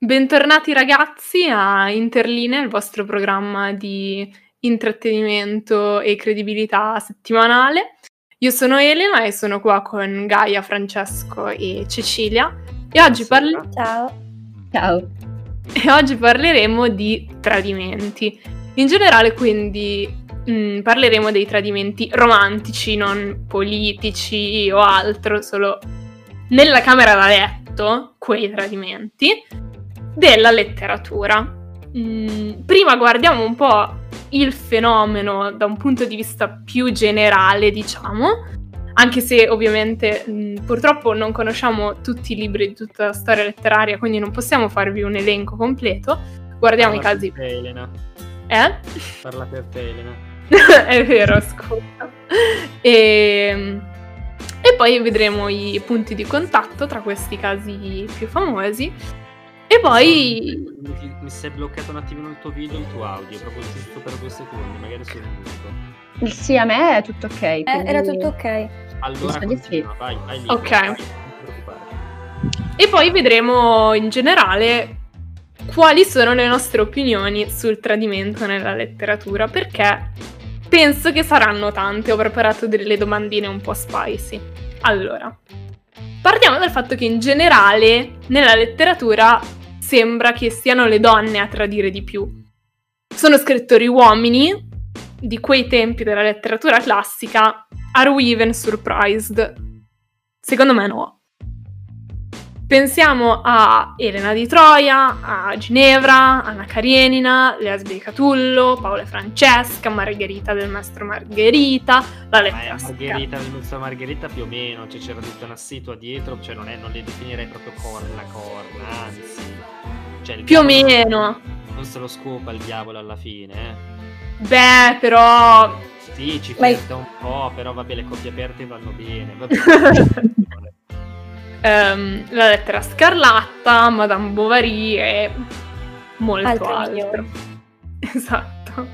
Bentornati ragazzi a Interlinea, il vostro programma di intrattenimento e credibilità settimanale. Io sono Elena e sono qua con Gaia, Francesco e Cecilia e oggi, parli- Ciao. Ciao. e oggi parleremo di tradimenti. In generale quindi mh, parleremo dei tradimenti romantici, non politici o altro, solo nella camera da letto, quei tradimenti della letteratura. Mm, prima guardiamo un po' il fenomeno da un punto di vista più generale, diciamo, anche se ovviamente mh, mm, purtroppo non conosciamo tutti i libri di tutta la storia letteraria, quindi non possiamo farvi un elenco completo. Guardiamo Parla i casi. Per te, Elena. Eh? Parla per te, Elena. È vero, scusa. E, e poi vedremo i punti di contatto tra questi casi più famosi e poi... Mi, mi si è bloccato un attimino il tuo video e il tuo audio, proprio giusto per due secondi, magari sono muto. Sì, a me è tutto ok. Eh, quindi- era tutto ok. Allora continua, vai, vai lì. Ok. vai, non ti preoccupare. E poi vedremo in generale quali sono le nostre opinioni sul tradimento nella letteratura, perché penso che saranno tante. Ho preparato delle domandine un po' spicy. Allora, partiamo dal fatto che in generale nella letteratura sembra che siano le donne a tradire di più. Sono scrittori uomini di quei tempi della letteratura classica. Are we even surprised? Secondo me no. Pensiamo a Elena di Troia, a Ginevra, Anna Karenina, Lesbia Catullo, Paola e Francesca, Margherita del Maestro Margherita, la lettera Margherita, Venezia Margherita più o meno, cioè c'era tutta una situa dietro, cioè non, è, non le definirei proprio corna corna, anzi. Cioè, Più o meno. Non se lo scopa il diavolo alla fine, eh. Beh, però... Sì, ci Ma- flirta un po', però vabbè, le coppie aperte vanno bene. Vabbè. ehm, la lettera scarlatta, Madame Bovary e molto altro. migliori. Esatto.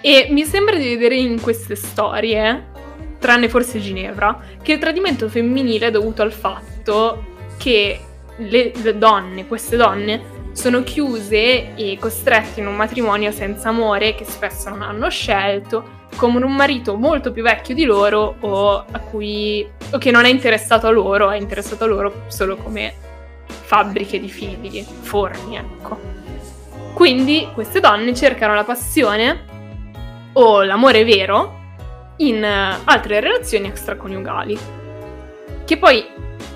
E mi sembra di vedere in queste storie, tranne forse Ginevra, che il tradimento femminile è dovuto al fatto che le, le donne, queste donne, sono chiuse e costrette in un matrimonio senza amore che spesso non hanno scelto, con un marito molto più vecchio di loro o cui o che non è interessato a loro, è interessato a loro solo come fabbriche di figli, forni, ecco. Quindi queste donne cercano la passione o l'amore vero in altre relazioni extraconiugali. Che poi,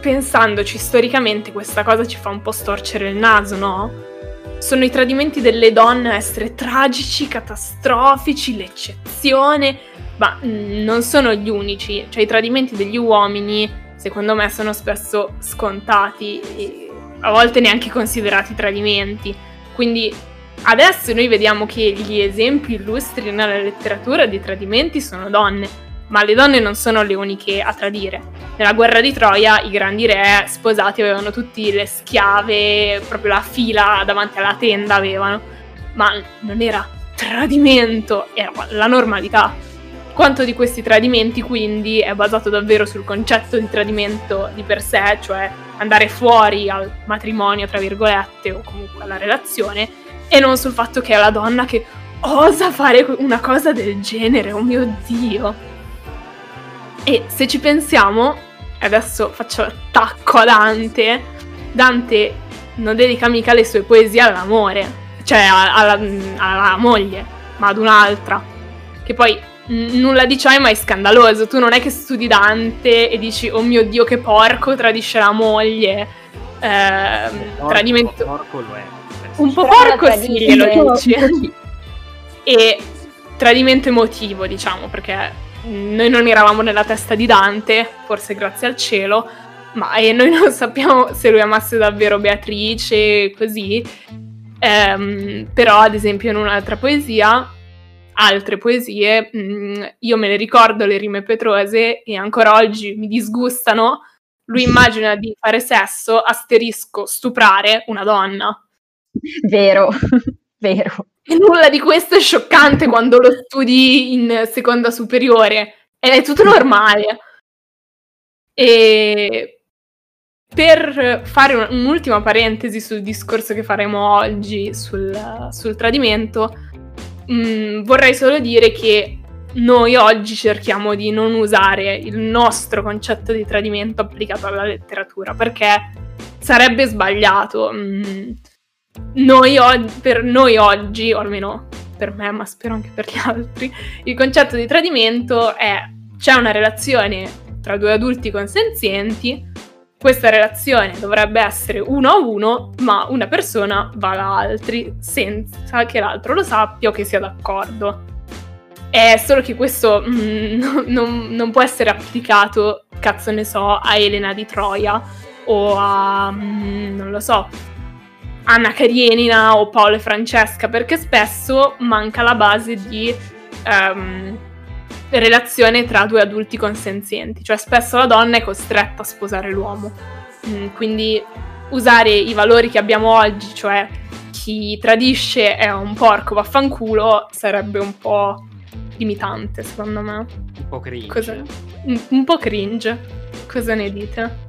pensandoci storicamente, questa cosa ci fa un po' storcere il naso, no? Sono i tradimenti delle donne a essere tragici, catastrofici, l'eccezione, ma mm, non sono gli unici. Cioè, i tradimenti degli uomini, secondo me, sono spesso scontati e a volte neanche considerati tradimenti. Quindi adesso noi vediamo che gli esempi illustri nella letteratura di tradimenti sono donne, ma le donne non sono le uniche a tradire. Nella guerra di Troia i grandi re sposati avevano tutti le schiave, proprio la fila davanti alla tenda avevano, ma non era tradimento, era la normalità. Quanto di questi tradimenti quindi è basato davvero sul concetto di tradimento di per sé, cioè andare fuori al matrimonio, tra virgolette, o comunque alla relazione, e non sul fatto che è la donna che osa fare una cosa del genere, oh mio dio. E se ci pensiamo, adesso faccio attacco a Dante, Dante non dedica mica le sue poesie all'amore, cioè alla, alla moglie, ma ad un'altra. Che poi n- nulla di ciò è mai scandaloso, tu non è che studi Dante e dici oh mio dio che porco tradisce la moglie, ehm, Porco- tradimento... Porco lo è. Un po' porco sì, glielo dici. e tradimento emotivo, diciamo, perché noi non eravamo nella testa di Dante, forse grazie al cielo, ma e noi non sappiamo se lui amasse davvero Beatrice, così. Ehm, però, ad esempio, in un'altra poesia, altre poesie, mh, io me le ricordo le rime petrose e ancora oggi mi disgustano. Lui immagina di fare sesso, asterisco, stuprare una donna. Vero, vero. E nulla di questo è scioccante quando lo studi in seconda superiore. È tutto normale. E per fare un- un'ultima parentesi sul discorso che faremo oggi sul, sul tradimento, mh, vorrei solo dire che noi oggi cerchiamo di non usare il nostro concetto di tradimento applicato alla letteratura perché sarebbe sbagliato. Mm, noi og- per noi oggi, o almeno per me, ma spero anche per gli altri, il concetto di tradimento è c'è una relazione tra due adulti consenzienti, questa relazione dovrebbe essere uno a uno, ma una persona va da altri senza che l'altro lo sappia o che sia d'accordo. È solo che questo mm, non- non può essere applicato, cazzo ne so, a Elena di Troia o a, mm, non lo so, Anna Karenina o Paolo e Francesca, perché spesso manca la base di ehm, relazione tra due adulti consenzienti, cioè spesso la donna è costretta a sposare l'uomo. Mm, quindi usare i valori che abbiamo oggi, cioè chi tradisce è un porco vaffanculo, sarebbe un po' limitante secondo me. Un po' cringe. Cosa- un, un po' cringe. Cosa ne dite?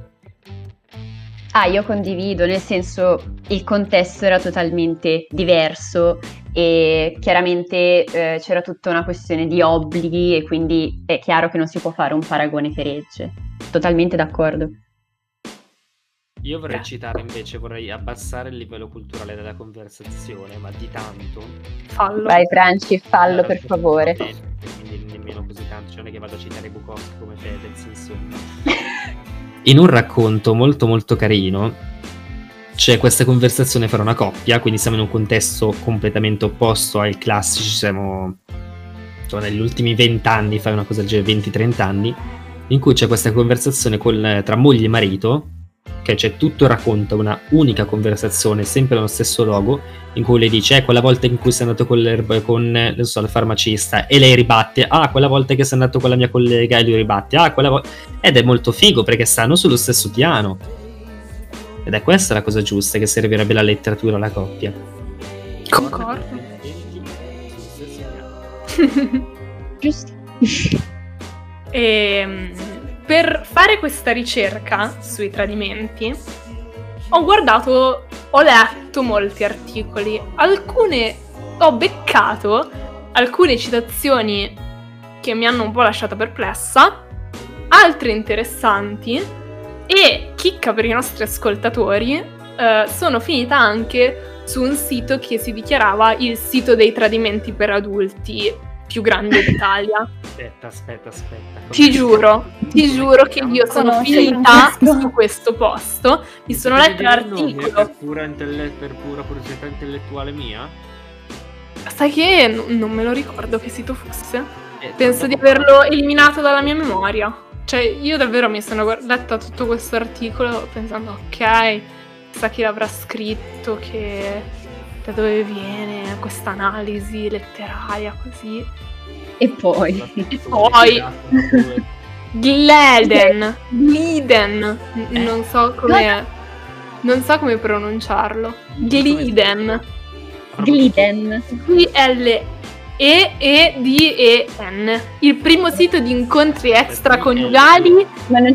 Ah, io condivido, nel senso il contesto era totalmente diverso e chiaramente eh, c'era tutta una questione di obblighi e quindi è chiaro che non si può fare un paragone per legge. Totalmente d'accordo. Io vorrei citare invece, vorrei abbassare il livello culturale della conversazione, ma di tanto. Fallo. Vai Franci, fallo per favore. Quindi nemmeno così tanto, cioè non è che vado a citare Bukowski come Fedez, insomma. In un racconto molto molto carino c'è questa conversazione fra una coppia, quindi siamo in un contesto completamente opposto ai classici, siamo insomma, negli ultimi 20 anni, fai una cosa del genere, 20-30 anni, in cui c'è questa conversazione con- tra moglie e marito, che c'è tutto il racconto, una unica conversazione, sempre nello stesso logo, in cui lei dice, eh, quella volta in cui sei andato con, con so, il farmacista, e lei ribatte, ah, quella volta che sei andato con la mia collega, e lui ribatte, ah, quella volta... Ed è molto figo, perché stanno sullo stesso piano. Ed è questa la cosa giusta che servirebbe la letteratura alla coppia. Concordo. Giusto. E mm, per fare questa ricerca sui tradimenti ho guardato, ho letto molti articoli, alcune ho beccato alcune citazioni che mi hanno un po' lasciata perplessa, altre interessanti e chicca per i nostri ascoltatori, eh, sono finita anche su un sito che si dichiarava il sito dei tradimenti per adulti più grande d'Italia. Aspetta, aspetta, aspetta. Ti giuro, ti giuro che io sono Conosci finita su questo posto. Mi sono letta l'articolo. Per pura, intelle- per pura curiosità intellettuale mia? Sai che n- non me lo ricordo che sito fosse. Eh, Penso di averlo eliminato dalla mia memoria. Cioè, io davvero mi sono guard- letta tutto questo articolo pensando, ok, sa chi l'avrà scritto, che da dove viene questa analisi letteraria così. E poi... E poi- Gleden, Gliden, Eh? non so come non so come pronunciarlo. Gliden, Gliden. G-L-E-E-D-E-N, il primo sito di incontri extraconiugali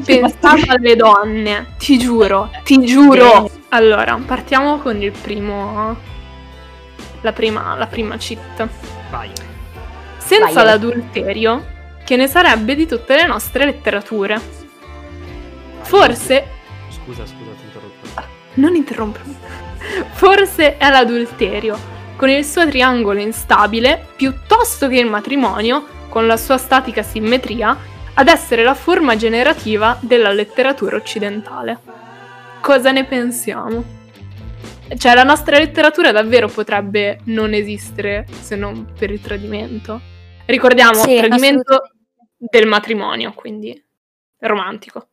pensato alle donne, ti giuro, ti giuro. Allora, partiamo con il primo la prima la prima cheat. Vai. Senza Vai, l'adulterio, che ne sarebbe di tutte le nostre letterature? vai. Forse Scusa, scusa, ti ho interrotto. Non interrompermi. Forse è l'adulterio, con il suo triangolo instabile, piuttosto che il matrimonio, con la sua statica simmetria, ad essere la forma generativa della letteratura occidentale. Cosa ne pensiamo? Cioè, la nostra letteratura davvero potrebbe non esistere se non per il tradimento. Ricordiamo, Sì, tradimento del matrimonio, quindi romantico.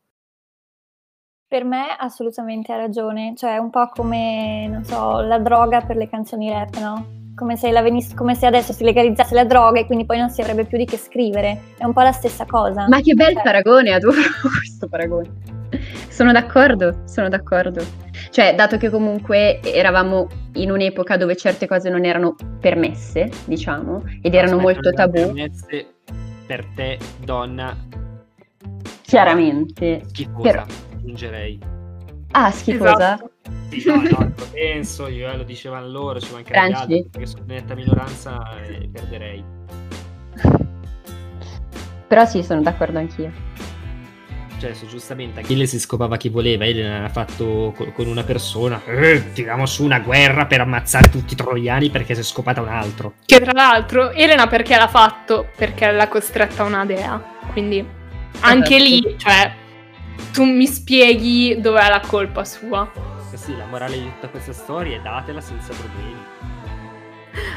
Per me assolutamente ha ragione, cioè è un po' come, non so, la droga per le canzoni rap, no? Come se, la venis- come se adesso si legalizzasse la droga e quindi poi non si avrebbe più di che scrivere. È un po' la stessa cosa. Ma che bel Cioè, paragone, adoro questo paragone. Sono d'accordo, sono d'accordo. Cioè, dato che comunque eravamo in un'epoca dove certe cose non erano permesse, diciamo, ed erano Aspetta, molto non tabù, permesse Per te, donna, chiaramente. schifosa, Però- aggiungerei. Ah, schifosa? Esatto. Sì, no, no, lo penso io, eh, lo dicevano loro, ci mancherebbe altro, perché sono netta minoranza e perderei. Però sì, sono d'accordo anch'io. Cioè, se giustamente Achille si scopava chi voleva, Elena ha fatto co- con una persona, eh, tiriamo su una guerra per ammazzare tutti i troiani perché si è scopata un altro. Che tra l'altro, Elena perché l'ha fatto? Perché l'ha costretta una dea. Quindi anche Esatto. lì, cioè, tu mi spieghi dov'è la colpa sua. Eh sì, la morale di tutta questa storia è datela senza problemi.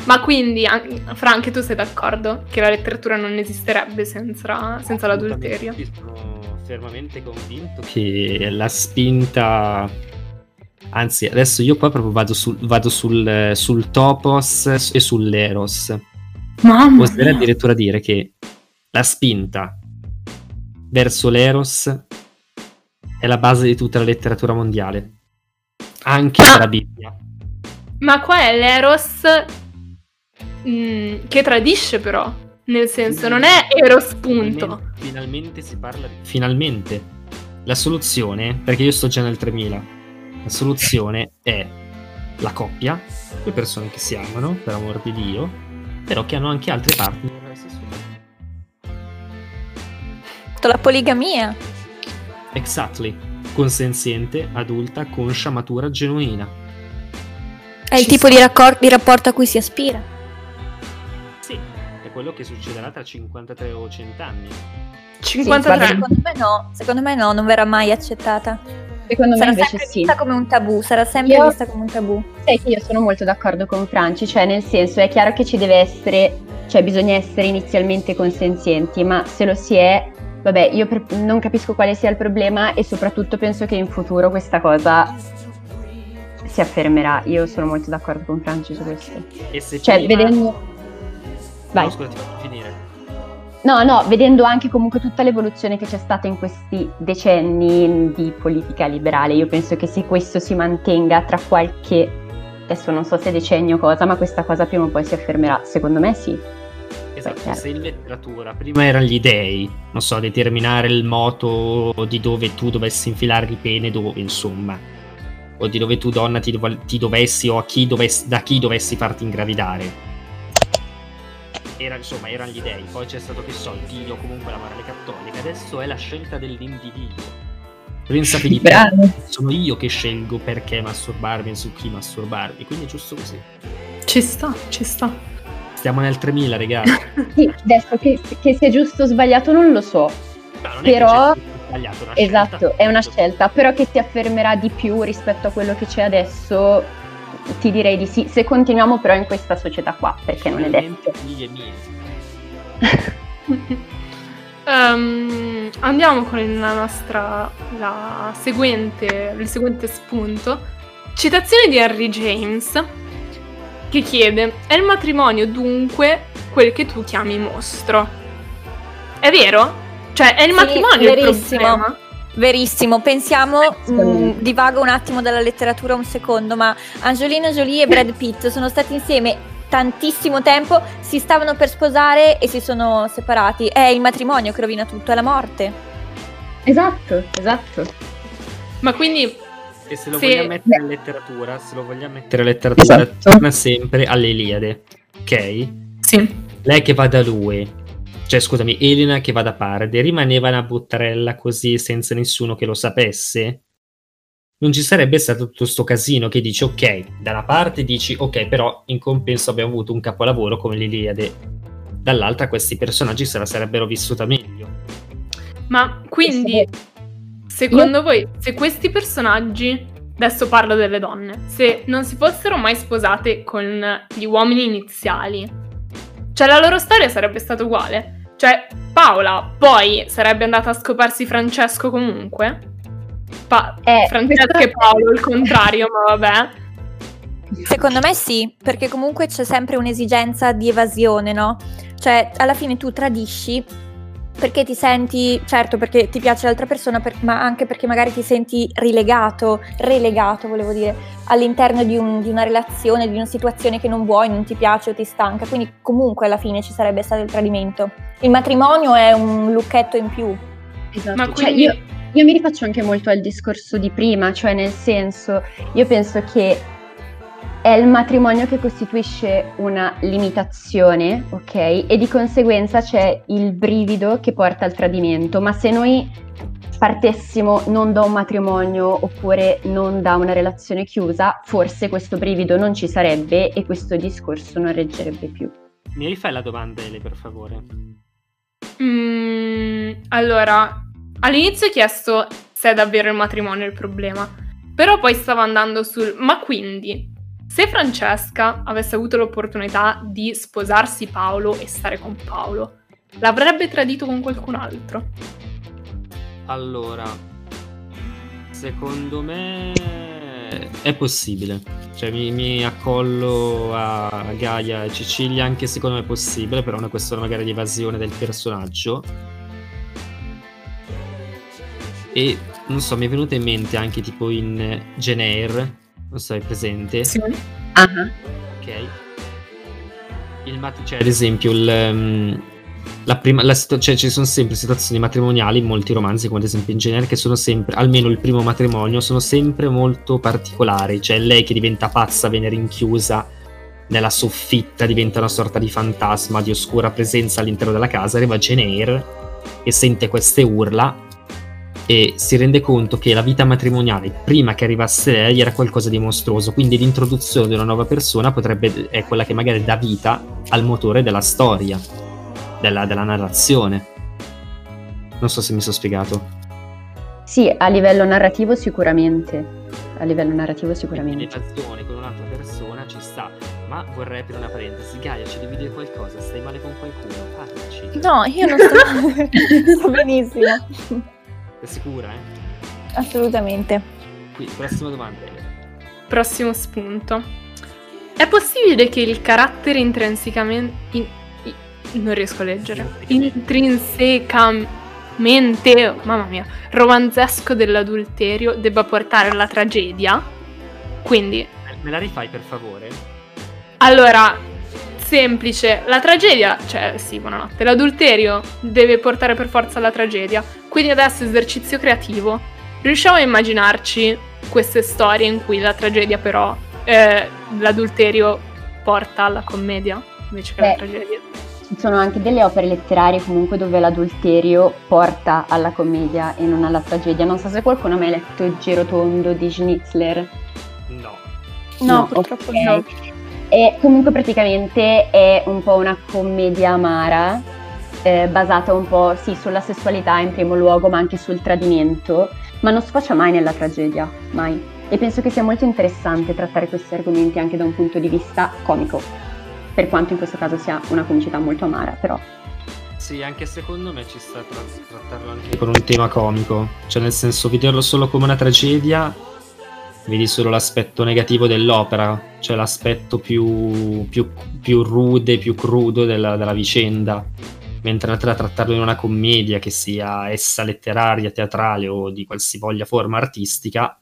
Ma quindi, an- Fra, anche tu sei d'accordo che la letteratura non esisterebbe senza, senza l'adulterio? Sono fermamente convinto che la spinta... Anzi, adesso io qua proprio vado, sul, vado sul, sul topos e sull'eros. Mamma Oserei mia. addirittura dire che la spinta verso l'eros è la base di tutta la letteratura mondiale. Anche Ah. la Bibbia. Ma qua è l'Eros mm, che tradisce però. Nel senso, non è Eros punto. Finalmente, finalmente si parla di... Finalmente. La soluzione, perché io sto già nel 3000, la soluzione è la coppia, le persone che si amano, per amor di Dio, però che hanno anche altre parti. La poligamia. Exactly. Consenziente, adulta, conscia, matura, genuina. È il Ci tipo sta. di, raccor- di rapporto a cui si aspira. Sì, è quello che succederà tra 53 o 100 anni. 53. guarda, Secondo me no, secondo me no, non verrà mai accettata. Secondo me Sarà invece sempre sì. vista come un tabù, sarà sempre Io- vista come un tabù. Sai che io sono molto d'accordo con Franci, cioè nel senso è chiaro che ci deve essere, cioè bisogna essere inizialmente consenzienti, ma se lo si è, vabbè, io per- non capisco quale sia il problema e soprattutto penso che in futuro questa cosa si affermerà. Io sono molto d'accordo con Franci su questo. E se Cioè, prima- vedendo... Vai. No, scusa, ti faccio finire. No, no, vedendo anche comunque tutta l'evoluzione che c'è stata in questi decenni di politica liberale, io penso che se questo si mantenga tra qualche, adesso non so se decennio o cosa, ma questa cosa prima o poi si affermerà, secondo me sì. Esatto, se in letteratura prima erano gli dei, non so, determinare il moto di dove tu dovessi infilare il pene, dove, insomma, o di dove tu donna ti, dov- ti dovessi o a chi dovessi, da chi dovessi farti ingravidare. Era, insomma, erano gli dei, poi c'è stato che so, il Dio, comunque la morale cattolica, adesso è la scelta dell'individuo. Pensa Filippo, sono io che scelgo perché masturbarmi e su chi masturbarmi, quindi è giusto così. Ci sta, ci sta. Stiamo nel 3000, ragazzi. Sì, adesso che, che sia giusto o sbagliato non lo so, No, non Però- è una scelta. esatto, è una scelta, però che si affermerà di più rispetto a quello che c'è adesso, ti direi di sì, se continuiamo però in questa società qua, perché non è detto. Figlie mie. Ehm, andiamo con la nostra la seguente, il seguente spunto. Citazione di Henry James che chiede: È il matrimonio dunque quel che tu chiami mostro? È vero? Cioè, è il Sì, matrimonio il verissimo. problema? Verissimo, pensiamo, Secondo me. mh, divago un attimo dalla letteratura un secondo, ma Angelina Jolie e Brad Pitt sono stati insieme tantissimo tempo, si stavano per sposare e si sono separati. È il matrimonio che rovina tutto, è la morte. Esatto, esatto. Ma quindi E se lo Sì. vogliamo mettere in letteratura, se lo vogliamo mettere in letteratura, Esatto. torna sempre all'Eliade. Ok? sì. Lei che va da lui, cioè scusami, Elena che va da Parde, rimaneva una buttarella così senza nessuno che lo sapesse? Non ci sarebbe stato tutto sto casino che dici ok, da una parte dici ok, però in compenso abbiamo avuto un capolavoro come l'Iliade, dall'altra questi personaggi se la sarebbero vissuta meglio. Ma quindi, secondo voi, se questi personaggi, adesso parlo delle donne, se non si fossero mai sposate con gli uomini iniziali, cioè la loro storia sarebbe stata uguale? Cioè, Paola poi sarebbe andata a scoparsi Francesco comunque? Pa- Eh, Francesco e Paolo, il contrario, ma vabbè. Secondo me sì, perché comunque c'è sempre un'esigenza di evasione, no? Cioè, alla fine tu tradisci perché ti senti, certo, perché ti piace l'altra persona, per- ma anche perché magari ti senti rilegato, relegato, volevo dire, all'interno di, un- di una relazione, di una situazione che non vuoi, non ti piace o ti stanca. Quindi comunque alla fine ci sarebbe stato il tradimento. Il matrimonio è un lucchetto in più. Esatto. Ma Cioè, quindi io- io mi rifaccio anche molto al discorso di prima, cioè nel senso, io penso che è il matrimonio che costituisce una limitazione, ok? E di conseguenza c'è il brivido che porta al tradimento, ma se noi partessimo non da un matrimonio oppure non da una relazione chiusa, forse questo brivido non ci sarebbe e questo discorso non reggerebbe più. Mi rifai la domanda, Ele, per favore? Mm, allora, all'inizio ho chiesto se è davvero il matrimonio il problema, però poi stavo andando sul ma quindi se Francesca avesse avuto l'opportunità di sposarsi Paolo e stare con Paolo, l'avrebbe tradito con qualcun altro? Allora, secondo me è possibile. Cioè, mi, mi accollo a Gaia e Cecilia, anche secondo me è possibile, però è una questione magari di evasione del personaggio. E non so, mi è venuta in mente anche tipo in Geneir, non so, è presente? Sì. Uh-huh. Ok. Il mat- cioè, ad esempio, il, um, la prima, la situ- cioè, ci sono sempre situazioni matrimoniali in molti romanzi, come ad esempio in genere, che sono sempre, almeno il primo matrimonio, sono sempre molto particolari. Cioè, lei che diventa pazza, viene rinchiusa nella soffitta, diventa una sorta di fantasma, di oscura presenza all'interno della casa, arriva Geneir e sente queste urla e si rende conto che la vita matrimoniale prima che arrivasse lei era qualcosa di mostruoso, quindi l'introduzione di una nuova persona potrebbe è quella che magari dà vita al motore della storia, della, della narrazione. Non so se mi sono spiegato. Sì, a livello narrativo sicuramente. A livello narrativo sicuramente. L'evasione con un'altra persona ci sta, ma vorrei aprire una parentesi. Gaia, ci devi dire qualcosa? Stai male con qualcuno? Parlaci. No, io non sto, sto benissimo. Sei sicura, eh? Assolutamente. Qui, prossima domanda. Prossimo spunto. È possibile che il carattere intrinsecamente... In, in, non riesco a leggere. Intrinsecamente, mamma mia, romanzesco dell'adulterio debba portare alla tragedia? Quindi... Me la rifai per favore? Allora, semplice. La tragedia, cioè sì, buonanotte, l'adulterio deve portare per forza alla tragedia. Quindi adesso esercizio creativo. Riusciamo a immaginarci queste storie in cui la tragedia però, eh, l'adulterio porta alla commedia invece che Beh, alla tragedia. Ci sono anche delle opere letterarie comunque dove l'adulterio porta alla commedia e non alla tragedia. Non so se qualcuno ha mai letto Il Girotondo di Schnitzler. No. No, No, purtroppo ok. no. E comunque praticamente è un po' una commedia amara, eh, basata un po' sì sulla sessualità in primo luogo, ma anche sul tradimento, ma non sfocia mai nella tragedia, mai. E penso che sia molto interessante trattare questi argomenti anche da un punto di vista comico, per quanto in questo caso sia una comicità molto amara, però. Sì, anche secondo me ci sta tra- trattarlo anche con un tema comico. Cioè, nel senso, vederlo solo come una tragedia, vedi solo l'aspetto negativo dell'opera, cioè l'aspetto più, più, più rude, più crudo della, della vicenda. Mentre tra trattarlo in una commedia, che sia essa letteraria, teatrale o di qualsivoglia forma artistica,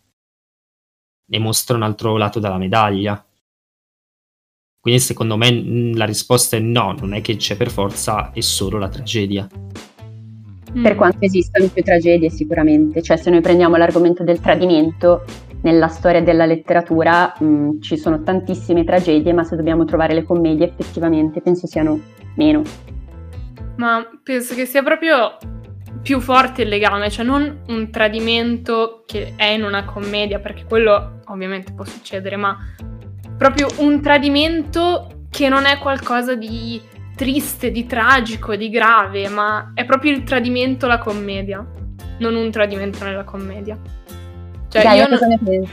ne mostra un altro lato della medaglia. Quindi secondo me la risposta è no, non è che c'è per forza, è solo la tragedia. Per Mm. quanto esistano più tragedie sicuramente, cioè se noi prendiamo l'argomento del tradimento, nella storia della letteratura mh, ci sono tantissime tragedie, ma se dobbiamo trovare le commedie effettivamente penso siano meno. Ma penso che sia proprio più forte il legame, cioè non un tradimento che è in una commedia, perché quello ovviamente può succedere, ma proprio un tradimento che non è qualcosa di triste, di tragico, di grave, ma è proprio il tradimento la commedia, non un tradimento nella commedia. Cioè Gaia, io non- cosa ne pensi?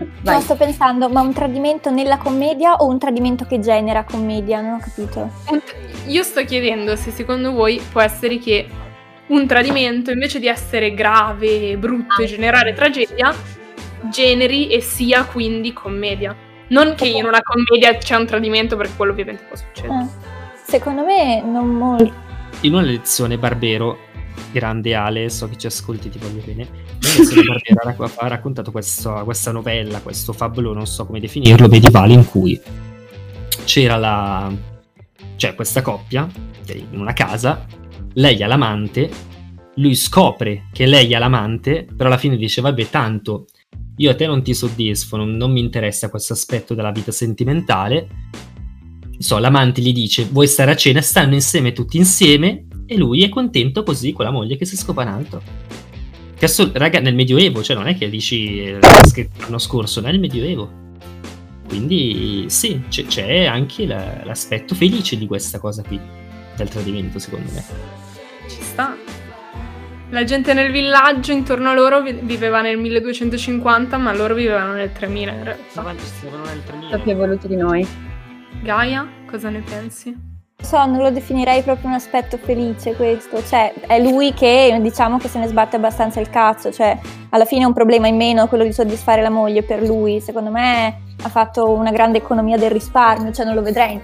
No, Vai. sto pensando, ma un tradimento nella commedia o un tradimento che genera commedia? Non ho capito. Io sto chiedendo se secondo voi può essere che un tradimento, invece di essere grave, brutto e generare tragedia, generi e sia quindi commedia. Non che in una commedia c'è un tradimento, perché quello ovviamente può succedere. Eh, Secondo me non molto. In una lezione Barbero, grande Ale, so che ci ascolti, ti voglio bene. Lezione Barbero ha racco- ha raccontato questo- questa novella, questo fabolo, non so come definirlo, medievale, in cui c'era la... cioè questa coppia in una casa, lei ha l'amante, lui scopre che lei ha l'amante, però alla fine dice vabbè tanto io a te non ti soddisfo, non, non mi interessa questo aspetto della vita sentimentale. So, l'amante gli dice vuoi stare a cena, stanno insieme tutti insieme e lui è contento così con la moglie che si scopa un altro. Che assol- raga, nel Medioevo, cioè non è che dici eh, l'anno scorso, nel Medioevo. Quindi sì, c'è, c'è anche la, l'aspetto felice di questa cosa qui, del tradimento secondo me. Ci sta. La gente nel villaggio intorno a loro vi- viveva nel 1250, ma loro vivevano nel 3000 in realtà. Scrivono nel 3000. Sono più evoluti di noi. Gaia, cosa ne pensi? So, non lo definirei proprio un aspetto felice questo, cioè è lui che diciamo che se ne sbatte abbastanza il cazzo, cioè alla fine è un problema in meno quello di soddisfare la moglie per lui, secondo me ha fatto una grande economia del risparmio, cioè non lo vedrei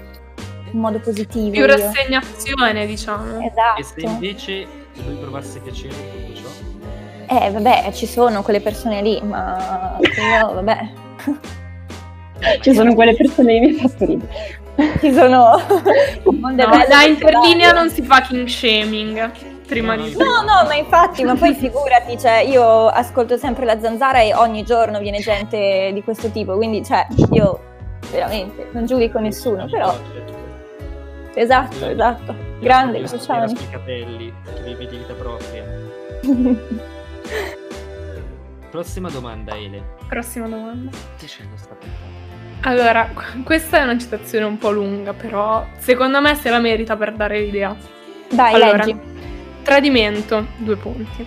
in modo positivo. Più io. rassegnazione, diciamo. E se Esatto. invece lui provasse piacere in tutto ciò? Eh vabbè, ci sono quelle persone lì, ma quello, vabbè, Ci sono quelle persone che mi ha fatto ridere. ci sono... No, da interlinea non si fa king shaming. Prima No, di no, No, no, ma infatti, ma poi figurati, cioè, io ascolto sempre la zanzara e ogni giorno viene gente di questo tipo, quindi, cioè, io veramente non giudico nessuno, però, esatto, esatto, grande Cruciani. sui capelli, che vive di vita propria. Prossima domanda, Ele. Prossima domanda. Che c'è sta puntata? Allora, qu- questa è una citazione un po' lunga, però secondo me se la merita per dare l'idea. Dai, Allora, leggi. tradimento, due punti.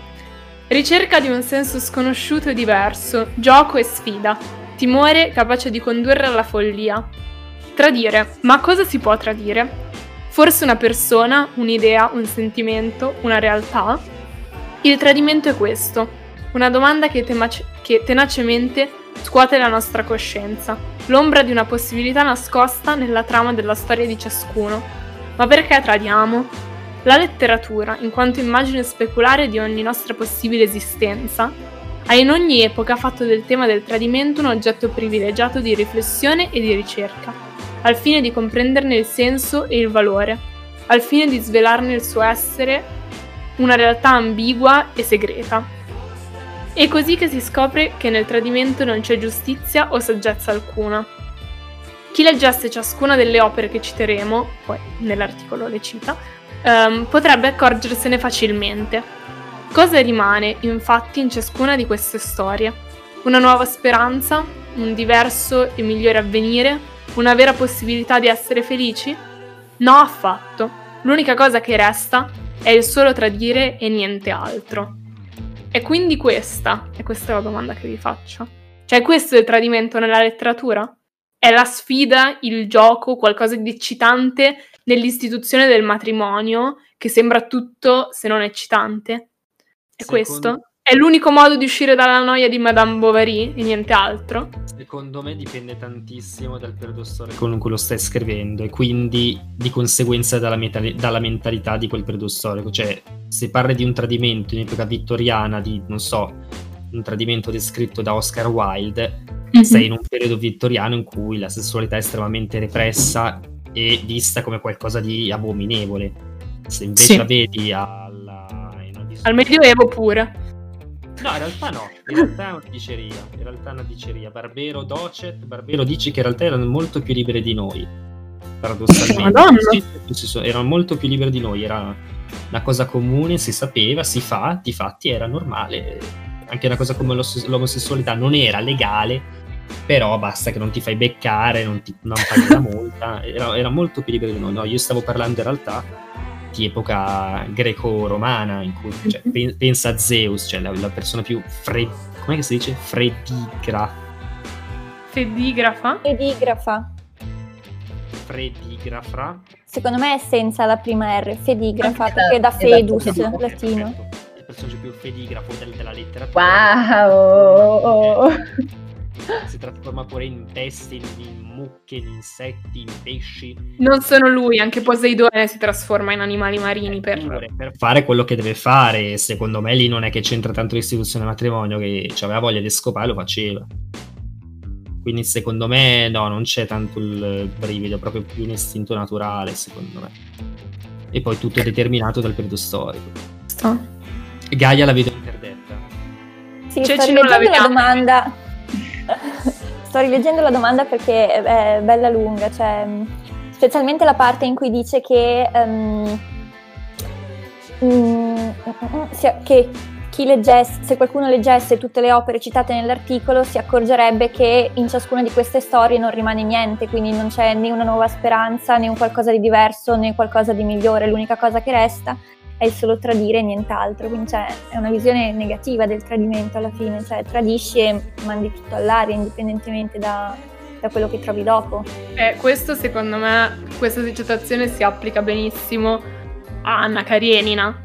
Ricerca di un senso sconosciuto e diverso, gioco e sfida, timore capace di condurre alla follia. Tradire, ma cosa si può tradire? Forse una persona, un'idea, un sentimento, una realtà? Il tradimento è questo, una domanda che, temace- che tenacemente scuote la nostra coscienza, l'ombra di una possibilità nascosta nella trama della storia di ciascuno. Ma perché tradiamo? La letteratura, in quanto immagine speculare di ogni nostra possibile esistenza, ha in ogni epoca fatto del tema del tradimento un oggetto privilegiato di riflessione e di ricerca, al fine di comprenderne il senso e il valore, al fine di svelarne il suo essere una realtà ambigua e segreta. È così che si scopre che nel tradimento non c'è giustizia o saggezza alcuna. Chi leggesse ciascuna delle opere che citeremo, poi nell'articolo le cita, ehm, potrebbe accorgersene facilmente. Cosa rimane, infatti, in ciascuna di queste storie? Una nuova speranza? Un diverso e migliore avvenire? Una vera possibilità di essere felici? No, affatto. L'unica cosa che resta è il solo tradire e niente altro. E quindi questa, e questa è la domanda che vi faccio. Cioè, questo è il tradimento nella letteratura? È la sfida, il gioco, qualcosa di eccitante nell'istituzione del matrimonio, che sembra tutto se non eccitante? È Secondo- questo? È l'unico modo di uscire dalla noia di Madame Bovary e niente altro? Secondo me dipende tantissimo dal periodo storico con cui lo stai scrivendo e quindi di conseguenza dalla, meta- dalla mentalità di quel periodo storico. Cioè, se parli di un tradimento in epoca vittoriana, di, non so, un tradimento descritto da Oscar Wilde, sei in un periodo vittoriano in cui la sessualità è estremamente repressa e vista come qualcosa di abominevole. Se invece Sì. la vedi alla... Al Medioevo pure. No, in realtà no, in realtà è una diceria, in realtà è una diceria. Barbero Docet, Barbero dice che in realtà erano molto più libere di noi, paradossalmente. Sì, erano molto più libere di noi, era una cosa comune, si sapeva, si fa, di fatti era normale. Anche una cosa come l'omosessualità non era legale, però basta che non ti fai beccare, non, ti, non paghi la multa, era, era molto più libere di noi. No, io stavo parlando in realtà di epoca greco-romana, in cui cioè, Mhm. pen- pensa a Zeus, cioè la, la persona più fred... come si dice? Fredigra... Fedigrafa? Fedigrafa. Fredigrafra? Secondo me è senza la prima R, fedigrafa, Anche perché è da esatto, fedus, esatto. latino. Perfetto. Il personaggio più fedigrafo del- della letteratura. Wow! Si trasforma pure in bestie, in, in mucche, in insetti, in pesci. Non sono lui, anche Poseidone si trasforma in animali marini per... Pure per fare quello che deve fare. Secondo me lì non è che c'entra tanto l'istituzione del matrimonio, che aveva voglia di scopare lo faceva. Quindi secondo me no, non c'è tanto il brivido, è proprio più un istinto naturale, secondo me. E poi tutto è determinato dal periodo storico. Sto. Gaia la vedo interdetta. Sì, sto non la la, domanda. Sto rileggendo la domanda perché è, bella lunga, cioè, mh, specialmente la parte in cui dice che, mm, sia- che leggesse, se qualcuno leggesse tutte le opere citate nell'articolo si accorgerebbe che in ciascuna di queste storie non rimane niente, quindi non c'è né una nuova speranza, né un qualcosa di diverso, né qualcosa di migliore, l'unica cosa che resta è solo tradire e nient'altro, quindi cioè, è una visione negativa del tradimento alla fine, cioè tradisci e mandi tutto all'aria indipendentemente da, da quello che trovi dopo. Eh, questo secondo me, questa citazione si applica benissimo a Anna Karenina.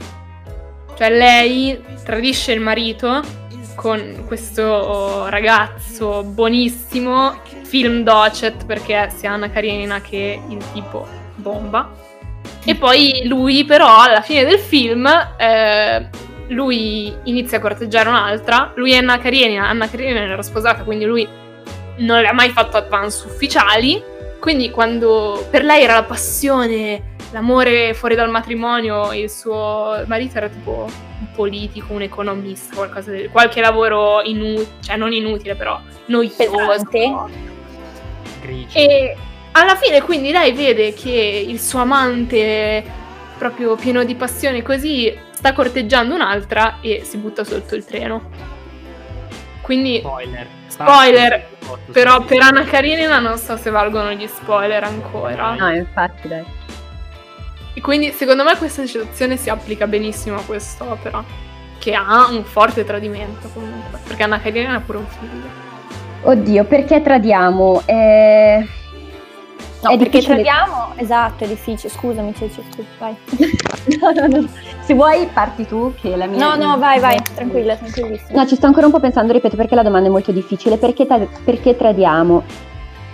Cioè lei tradisce il marito con questo ragazzo buonissimo, film docet perché sia Anna Karenina che il tipo bomba. E poi lui però alla fine del film eh, lui inizia a corteggiare un'altra, lui è Anna Karenina, Anna Karenina era sposata quindi lui non le ha mai fatto advance ufficiali, quindi quando per lei era la passione, l'amore fuori dal matrimonio, il suo marito era tipo un politico, un economista, qualcosa del, qualche lavoro inutile, cioè non inutile però, noioso. Pesante. Grigio. E alla fine quindi lei vede che il suo amante, proprio pieno di passione così, sta corteggiando un'altra e si butta sotto il treno. Quindi, Spoiler. Spoiler, però per Anna Karenina non so se valgono gli spoiler ancora. No, infatti, dai. E quindi secondo me questa citazione si applica benissimo a quest'opera, che ha un forte tradimento comunque, perché Anna Karenina ha pure un figlio. Oddio, perché tradiamo? Eh... No, È perché difficile- tradiamo, esatto, è difficile, scusami Ceci, scusa, vai. no, no, no. Se vuoi parti tu, che la mia... No, no, vai, vai, tranquilla, tranquillissima. No, ci sto ancora un po' pensando, ripeto, perché la domanda è molto difficile. Perché, ta- perché tradiamo?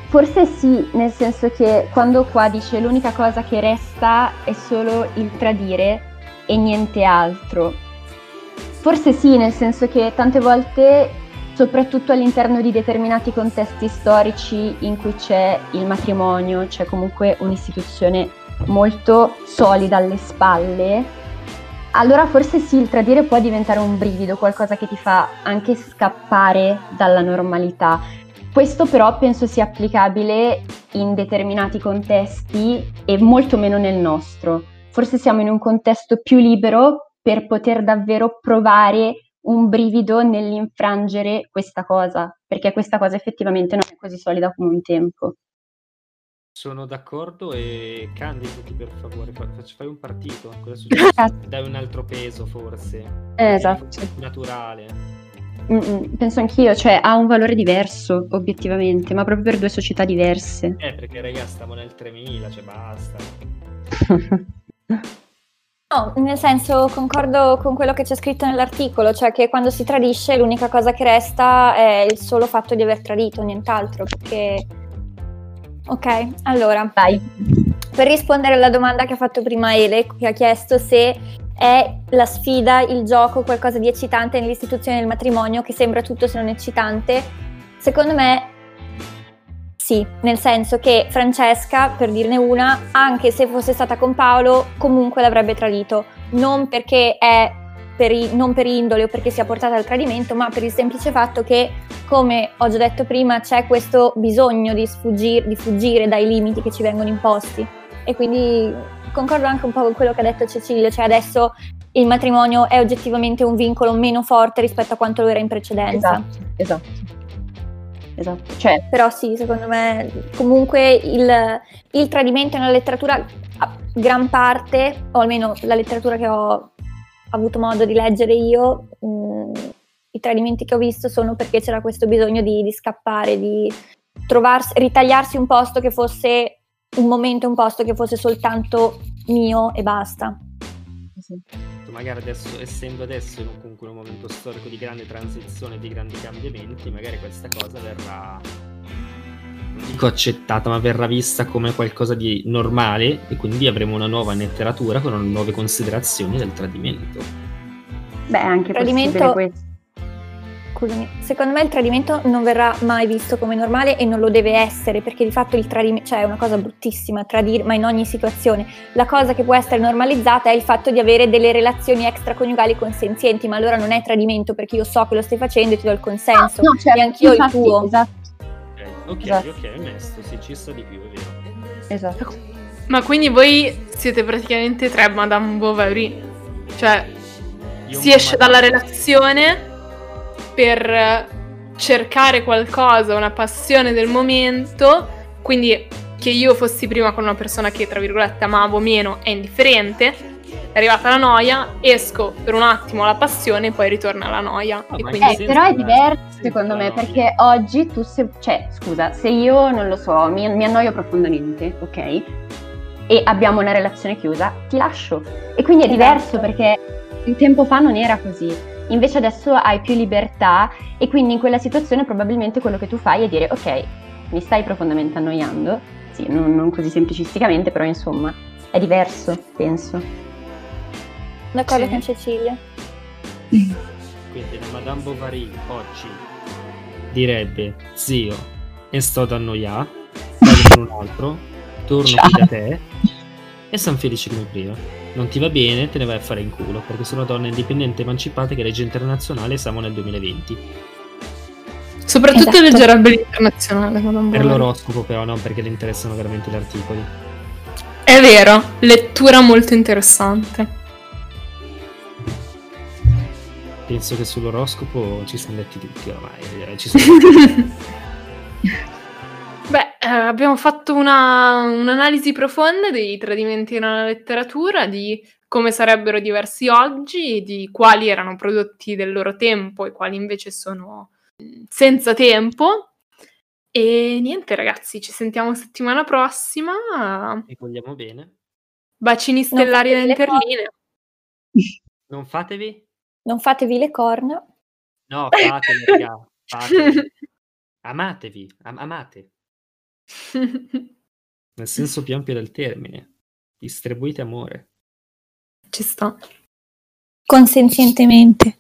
Forse sì, nel senso che quando qua dice l'unica cosa che resta è solo il tradire e niente altro. Forse sì, nel senso che tante volte, soprattutto all'interno di determinati contesti storici in cui c'è il matrimonio, c'è comunque un'istituzione molto solida alle spalle, allora forse sì, il tradire può diventare un brivido, qualcosa che ti fa anche scappare dalla normalità. Questo però penso sia applicabile in determinati contesti e molto meno nel nostro. Forse siamo in un contesto più libero per poter davvero provare un brivido nell'infrangere questa cosa, perché questa cosa effettivamente non è così solida come un tempo. Sono d'accordo e candidati per favore, fai un partito. Cosa succede? Dai un altro peso forse. Eh, esatto. Naturale. Mm-mm, penso anch'io, cioè ha un valore diverso obiettivamente, ma proprio per due società diverse. Eh, perché raga, stiamo nel 3000, cioè basta. No, nel senso concordo con quello che c'è scritto nell'articolo, cioè che quando si tradisce l'unica cosa che resta è il solo fatto di aver tradito, nient'altro, perché... Ok, allora, Dai. per rispondere alla domanda che ha fatto prima Ele, che ha chiesto se è la sfida, il gioco, qualcosa di eccitante nell'istituzione del matrimonio, che sembra tutto se non eccitante, secondo me sì, nel senso che Francesca, per dirne una, anche se fosse stata con Paolo, comunque l'avrebbe tradito, non perché è per, i- non per indole o perché sia portata al tradimento, ma per il semplice fatto che, come ho già detto prima, c'è questo bisogno di, sfuggir- di fuggire dai limiti che ci vengono imposti. E quindi concordo anche un po' con quello che ha detto Cecilia, cioè adesso il matrimonio è oggettivamente un vincolo meno forte rispetto a quanto lo era in precedenza. Esatto, esatto. Esatto, cioè Però sì, secondo me comunque il, il tradimento nella letteratura, a gran parte, o almeno la letteratura che ho avuto modo di leggere io, mh, i tradimenti che ho visto sono perché c'era questo bisogno di, di scappare, di trovarsi, ritagliarsi un posto che fosse un momento, un posto che fosse soltanto mio e basta. Magari adesso, essendo adesso in un, comunque in un momento storico di grande transizione, di grandi cambiamenti, magari questa cosa verrà, non dico accettata, ma verrà vista come qualcosa di normale e quindi avremo una nuova letteratura con nuove considerazioni del tradimento. beh, anche Tradimento- questo. Scusami, secondo me il tradimento non verrà mai visto come normale e non lo deve essere, perché di fatto il tradimento, cioè è una cosa bruttissima, tradire, ma in ogni situazione. La cosa che può essere normalizzata è il fatto di avere delle relazioni extraconiugali consenzienti, ma allora non è tradimento perché io so che lo stai facendo e ti do il consenso, No, certo, e anch'io infatti, il tuo. Esatto, Ok, ok, Esatto. ok, onesto, sì, ci sta di più, è vero. esatto. Ma quindi voi siete praticamente tre Madame Bovary? Cioè, Io si esce ma- dalla relazione per cercare qualcosa, una passione del momento, quindi che io fossi prima con una persona che tra virgolette amavo meno è indifferente, è arrivata la noia, esco per un attimo la passione, poi ritorna la noia. E ma quindi Eh, però è diverso secondo me, perché oggi tu se... Cioè, scusa, se io, non lo so, mi, mi annoio profondamente, ok? E abbiamo una relazione chiusa, ti lascio. E quindi è Esatto. diverso perché un tempo fa non era così. Invece adesso hai più libertà e quindi in quella situazione probabilmente quello che tu fai è dire ok, mi stai profondamente annoiando, sì, non, non così semplicisticamente, però insomma è diverso, penso. D'accordo Sì. con Cecilia. Quindi la Madame Bovary oggi direbbe zio e sto ad annoiare, vado per un altro, torno Ciao. qui da te e siamo felici come prima. Non ti va bene, te ne vai a fare in culo, perché sono donne indipendenti emancipate che legge internazionale e siamo nel 2020. soprattutto Esatto. leggerebbe l'internazionale, Per l'oroscopo però, non perché le interessano veramente gli articoli. È vero, lettura molto interessante. Penso che sull'oroscopo ci siamo letti tutti oramai. eh, Ci sono... eh, abbiamo fatto una- un'analisi profonda dei tradimenti nella letteratura, di come sarebbero diversi oggi, di quali erano prodotti del loro tempo e quali invece sono mh, senza tempo. E niente, ragazzi, ci sentiamo settimana prossima. e vogliamo bene. Bacini stellari le interline. Non fatevi? Non fatevi le corna. No, fatele, raga. Fatele. Amatevi, am- amate. Nel senso più ampio del termine. Distribuite amore. Ci sta. Consenzientemente.